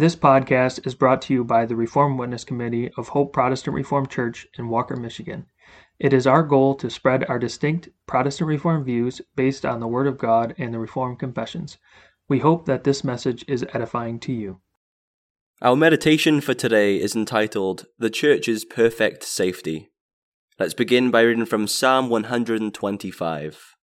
This podcast is brought to you by the Reformed Witness Committee of Hope Protestant Reformed Church in Walker, Michigan. It is our goal to spread our distinct Protestant Reformed views based on the Word of God and the Reformed Confessions. We hope that this message is edifying to you. Our meditation for today is entitled The Church's Perfect Safety. Let's begin by reading from Psalm 125.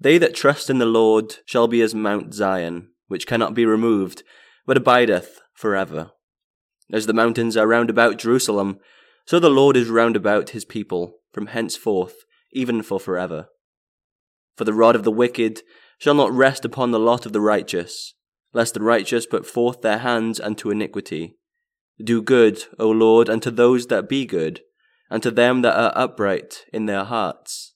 They that trust in the Lord shall be as Mount Zion, which cannot be removed, but abideth for ever. As the mountains are round about Jerusalem, so the Lord is round about his people, from henceforth, even for forever. For the rod of the wicked shall not rest upon the lot of the righteous, lest the righteous put forth their hands unto iniquity. Do good, O Lord, unto those that be good, and to them that are upright in their hearts.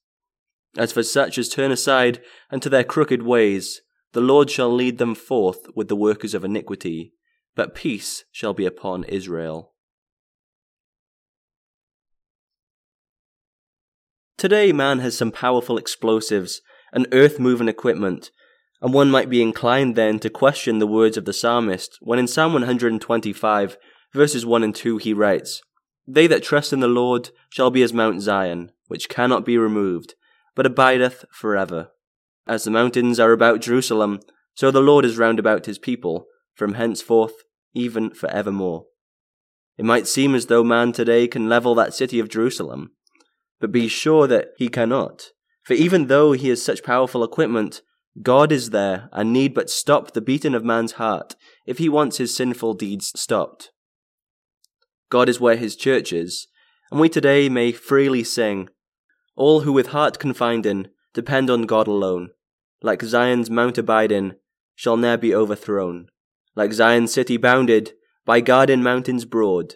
As for such as turn aside unto their crooked ways, the Lord shall lead them forth with the workers of iniquity, but peace shall be upon Israel. Today, man has some powerful explosives and earth moving equipment, and one might be inclined then to question the words of the psalmist when in Psalm 125, verses 1 and 2, he writes, They that trust in the Lord shall be as Mount Zion, which cannot be removed, but abideth for ever. As the mountains are about Jerusalem, so the Lord is round about his people, from henceforth, even for evermore. It might seem as though man today can level that city of Jerusalem, but be sure that he cannot. For even though he has such powerful equipment, God is there and need but stop the beating of man's heart if he wants his sinful deeds stopped. God is where his church is, and we today may freely sing, All who with heart confiding depend on God alone, like Zion's mount abiding, shall ne'er be overthrown. Like Zion's city bounded by guarding mountains broad,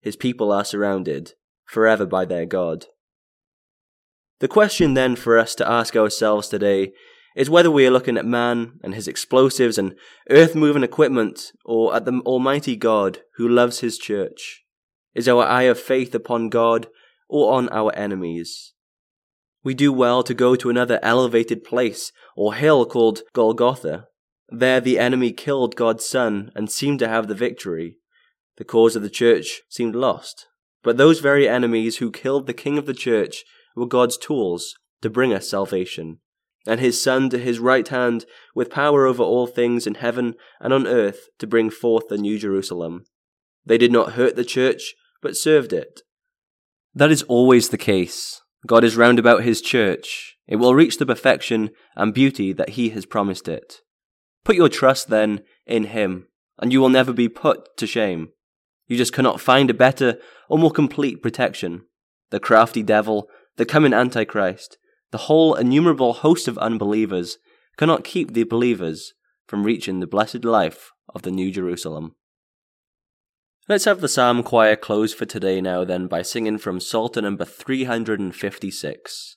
his people are surrounded forever by their God. The question then for us to ask ourselves today is whether we are looking at man and his explosives and earth moving equipment or at the Almighty God who loves his church. Is our eye of faith upon God or on our enemies? We do well to go to another elevated place or hill called Golgotha. There the enemy killed God's Son and seemed to have the victory. The cause of the church seemed lost. But those very enemies who killed the King of the church were God's tools to bring us salvation, and his Son to his right hand with power over all things in heaven and on earth to bring forth the New Jerusalem. They did not hurt the church, but served it. That is always the case. God is round about his church. It will reach the perfection and beauty that he has promised it. Put your trust, then, in him, and you will never be put to shame. You just cannot find a better or more complete protection. The crafty devil, the coming Antichrist, the whole innumerable host of unbelievers cannot keep the believers from reaching the blessed life of the New Jerusalem. Let's have the psalm choir close for today now, then, by singing from Psalter number 356.